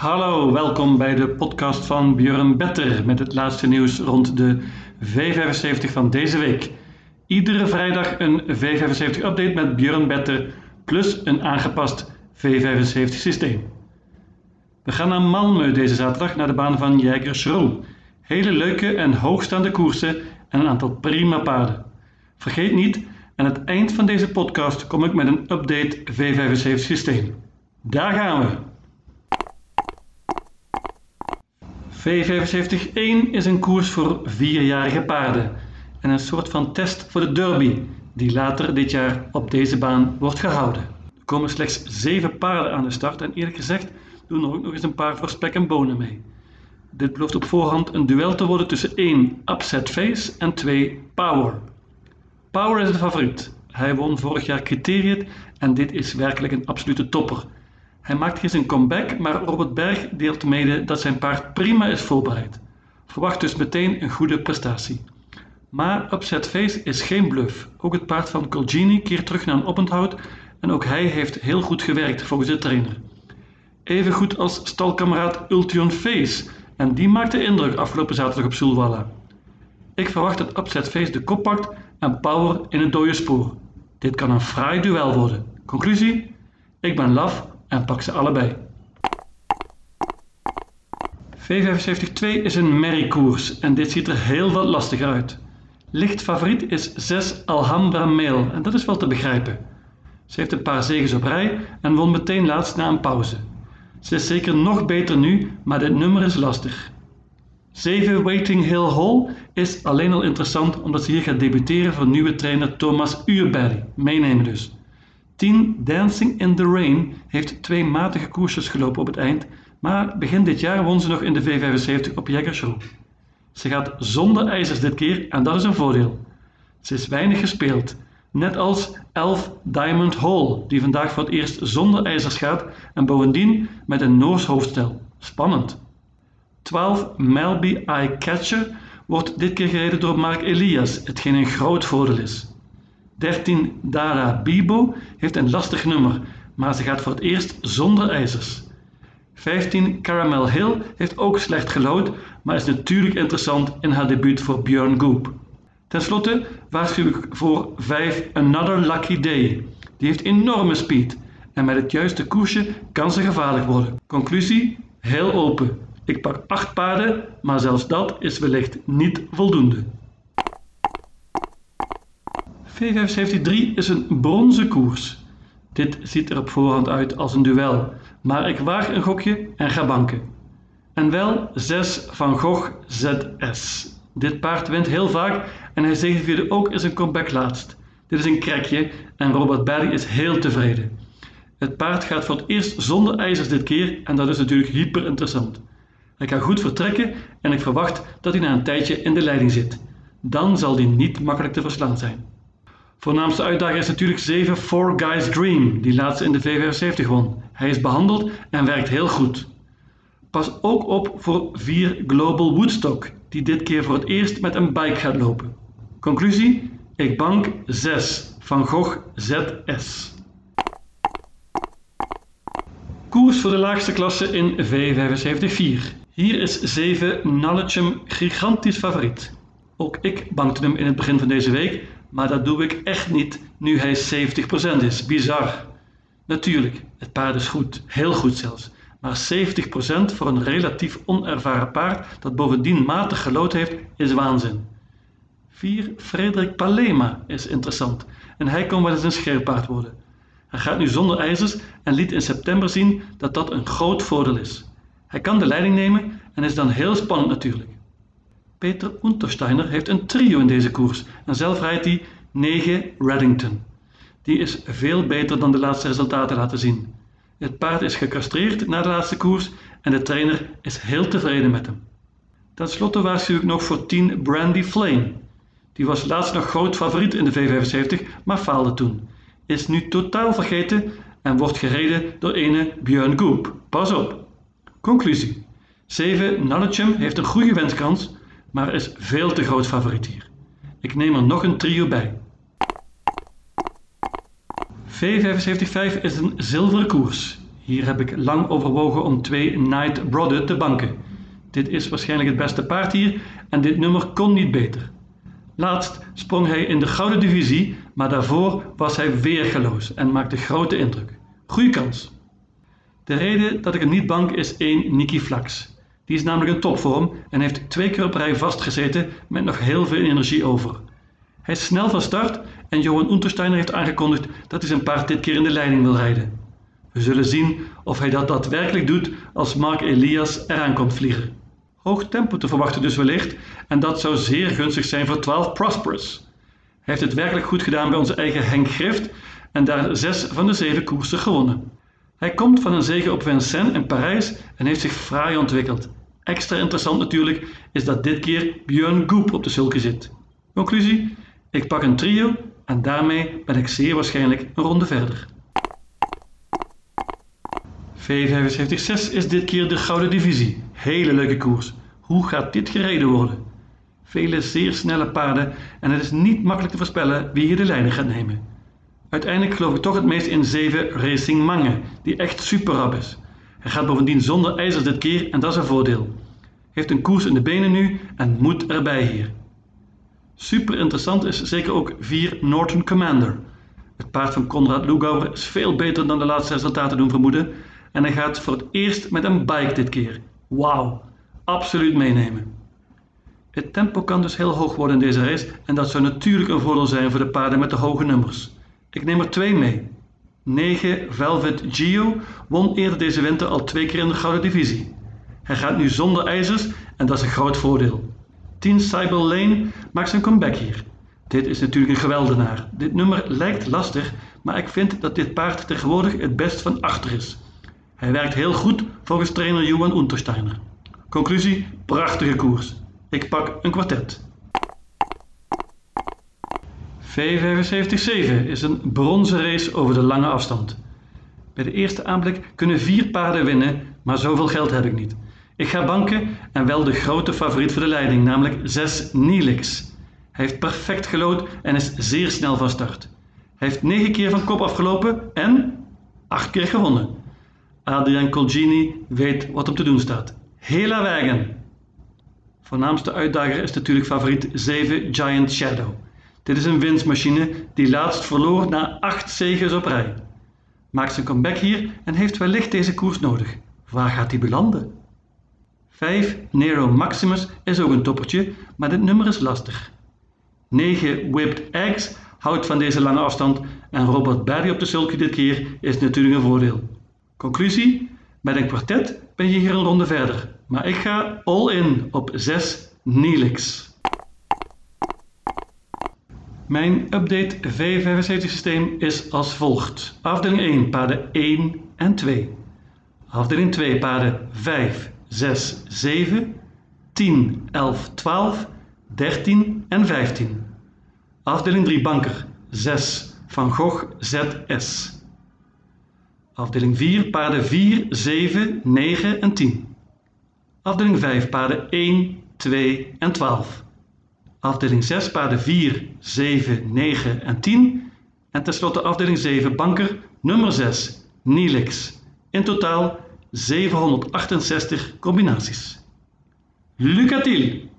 Hallo, welkom bij de podcast van Björn Better met het laatste nieuws rond de V75 van deze week. Iedere vrijdag een V75 update met Björn Better plus een aangepast V75 systeem. We gaan naar Malmö deze zaterdag naar de baan van Jägersro. Hele leuke en hoogstaande koersen en een aantal prima paarden. Vergeet niet, aan het eind van deze podcast kom ik met een update V75 systeem. Daar gaan we! V75-1 is een koers voor vierjarige paarden en een soort van test voor de derby die later dit jaar op deze baan wordt gehouden. Er komen slechts zeven paarden aan de start en eerlijk gezegd doen er ook nog eens een paar voor spek en bonen mee. Dit belooft op voorhand een duel te worden tussen 1 Upset Face en 2 Power. Power is de favoriet. Hij won vorig jaar Criteriet en dit is werkelijk een absolute topper. Hij maakt hier zijn comeback, maar Robert Berg deelt mede dat zijn paard prima is voorbereid. Verwacht dus meteen een goede prestatie. Maar Upset Face is geen bluff. Ook het paard van Colgini keert terug naar een oponthoud en ook hij heeft heel goed gewerkt volgens de trainer. Even goed als stalkameraad Ultion Face en die maakte indruk afgelopen zaterdag op Sulwalla. Ik verwacht dat Upset Face de kop pakt en Power in het dode spoor. Dit kan een fraai duel worden. Conclusie? Ik ben laf en pak ze allebei. V75-2 is een merriekoers en dit ziet er heel wat lastiger uit. Licht favoriet is 6 Alhambra Mail en dat is wel te begrijpen. Ze heeft een paar zegens op rij en won meteen laatst na een pauze. Ze is zeker nog beter nu, maar dit nummer is lastig. 7 Waiting Hill Hall is alleen al interessant omdat ze hier gaat debuteren voor nieuwe trainer Thomas Uurberry. Meenemen dus. 10 Dancing in the Rain heeft twee matige koersjes gelopen op het eind, maar begin dit jaar won ze nog in de V75 op Jägersro. Ze gaat zonder ijzers dit keer en dat is een voordeel. Ze is weinig gespeeld, net als 11 Diamond Hall, die vandaag voor het eerst zonder ijzers gaat en bovendien met een Noors hoofdstel. Spannend. 12 Melby Eye Catcher wordt dit keer gereden door Mark Elias, hetgeen een groot voordeel is. 13 Dara Bibo heeft een lastig nummer, maar ze gaat voor het eerst zonder ijzers. 15 Caramel Hill heeft ook slecht gelood, maar is natuurlijk interessant in haar debuut voor Björn Goop. Ten slotte waarschuw ik voor 5 Another Lucky Day. Die heeft enorme speed en met het juiste koersje kan ze gevaarlijk worden. Conclusie? Heel open. Ik pak 8 paarden, maar zelfs dat is wellicht niet voldoende. V75-3 is een bronzen koers. Dit ziet er op voorhand uit als een duel, maar ik waag een gokje en ga banken. En wel 6 van Gogh ZS. Dit paard wint heel vaak en hij zegevierde ook in zijn comeback laatst. Dit is een krekje en Robert Barry is heel tevreden. Het paard gaat voor het eerst zonder ijzers dit keer en dat is natuurlijk hyper interessant. Hij kan goed vertrekken en ik verwacht dat hij na een tijdje in de leiding zit. Dan zal hij niet makkelijk te verslaan zijn. Voornaamste uitdager is natuurlijk 7 Four Guys Dream, die laatst in de V75 won. Hij is behandeld en werkt heel goed. Pas ook op voor 4 Global Woodstock, die dit keer voor het eerst met een bike gaat lopen. Conclusie? Ik bank 6 van Gogh ZS. Koers voor de laagste klasse in V75-4. Hier is 7 Nallechem gigantisch favoriet. Ook ik bankte hem in het begin van deze week, maar dat doe ik echt niet nu hij 70% is. Bizar. Natuurlijk, het paard is goed, heel goed zelfs. Maar 70% voor een relatief onervaren paard dat bovendien matig gelood heeft, is waanzin. 4. Frederik Palema is interessant en hij kon wel eens een scherpaard worden. Hij gaat nu zonder ijzers en liet in september zien dat dat een groot voordeel is. Hij kan de leiding nemen en is dan heel spannend natuurlijk. Peter Untersteiner heeft een trio in deze koers en zelf rijdt hij 9 Reddington. Die is veel beter dan de laatste resultaten laten zien. Het paard is gecastreerd na de laatste koers en de trainer is heel tevreden met hem. Ten slotte waarschuw ik nog voor 10 Brandy Flame. Die was laatst nog groot favoriet in de V75, maar faalde toen. Is nu totaal vergeten en wordt gereden door ene Björn Goop. Pas op. Conclusie. 7 Nallechem heeft een goede wenskans, maar is veel te groot favoriet hier. Ik neem er nog een trio bij. V75-5 is een zilveren koers. Hier heb ik lang overwogen om twee Knight Brodde te banken. Dit is waarschijnlijk het beste paard hier en dit nummer kon niet beter. Laatst sprong hij in de gouden divisie, maar daarvoor was hij weergeloos en maakte grote indruk. Goeie kans. De reden dat ik hem niet bank is één Nicky Flax. Die is namelijk in topvorm en heeft twee keer op rij vastgezeten met nog heel veel energie over. Hij is snel van start en Johan Untersteiner heeft aangekondigd dat hij zijn paard dit keer in de leiding wil rijden. We zullen zien of hij dat daadwerkelijk doet als Mark Elias eraan komt vliegen. Hoog tempo te verwachten dus wellicht en dat zou zeer gunstig zijn voor 12 Prosperous. Hij heeft het werkelijk goed gedaan bij onze eigen Henk Grift en daar zes van de zeven koersen gewonnen. Hij komt van een zege op Vincennes in Parijs en heeft zich fraai ontwikkeld. Extra interessant natuurlijk is dat dit keer Björn Goep op de sulke zit. Conclusie? Ik pak een trio en daarmee ben ik zeer waarschijnlijk een ronde verder. V75-6 is dit keer de Gouden Divisie. Hele leuke koers. Hoe gaat dit gereden worden? Vele zeer snelle paarden en het is niet makkelijk te voorspellen wie hier de leiding gaat nemen. Uiteindelijk geloof ik toch het meest in 7 Racing Mange, die echt super rap is. Hij gaat bovendien zonder ijzers dit keer en dat is een voordeel. Heeft een koers in de benen nu en moet erbij hier. Super interessant is zeker ook 4 Norton Commander. Het paard van Konrad Lugauer is veel beter dan de laatste resultaten doen vermoeden en hij gaat voor het eerst met een bike dit keer. Wauw, absoluut meenemen. Het tempo kan dus heel hoog worden in deze race en dat zou natuurlijk een voordeel zijn voor de paarden met de hoge nummers. Ik neem er twee mee. 9 Velvet Geo won eerder deze winter al twee keer in de Gouden Divisie. Hij gaat nu zonder ijzers en dat is een groot voordeel. 10 Cyber Lane maakt zijn comeback hier. Dit is natuurlijk een geweldenaar. Dit nummer lijkt lastig, maar ik vind dat dit paard tegenwoordig het best van achter is. Hij werkt heel goed volgens trainer Johan Untersteiner. Conclusie: prachtige koers. Ik pak een kwartet. V75-7 is een bronzen race over de lange afstand. Bij de eerste aanblik kunnen vier paarden winnen, maar zoveel geld heb ik niet. Ik ga banken en wel de grote favoriet voor de leiding, namelijk 6 Nilix. Hij heeft perfect gelood en is zeer snel van start. Hij heeft 9 keer van kop afgelopen en 8 keer gewonnen. Adrian Colgini weet wat hem te doen staat. Hela Wagen. Voornaamste uitdager is natuurlijk favoriet 7 Giant Shadow. Dit is een winstmachine die laatst verloor na 8 zegens op rij. Maakt zijn comeback hier en heeft wellicht deze koers nodig. Waar gaat hij belanden? 5 Nero Maximus is ook een toppertje, maar dit nummer is lastig. 9 Whipped Eggs houdt van deze lange afstand en Robert Barry op de sulky dit keer is natuurlijk een voordeel. Conclusie? Met een kwartet ben je hier een ronde verder, maar ik ga all in op 6 Neelix. Mijn update V75 systeem is als volgt. Afdeling 1 paarden 1 en 2. Afdeling 2 paarden 5, 6, 7, 10, 11, 12, 13 en 15. Afdeling 3 banker 6 Van Gogh ZS. Afdeling 4 paarden 4, 7, 9 en 10. Afdeling 5 paarden 1, 2 en 12. Afdeling 6 paarden 4, 7, 9 en 10. En tenslotte afdeling 7 banker nummer 6 Nilix. In totaal 768 combinaties. Lucatil!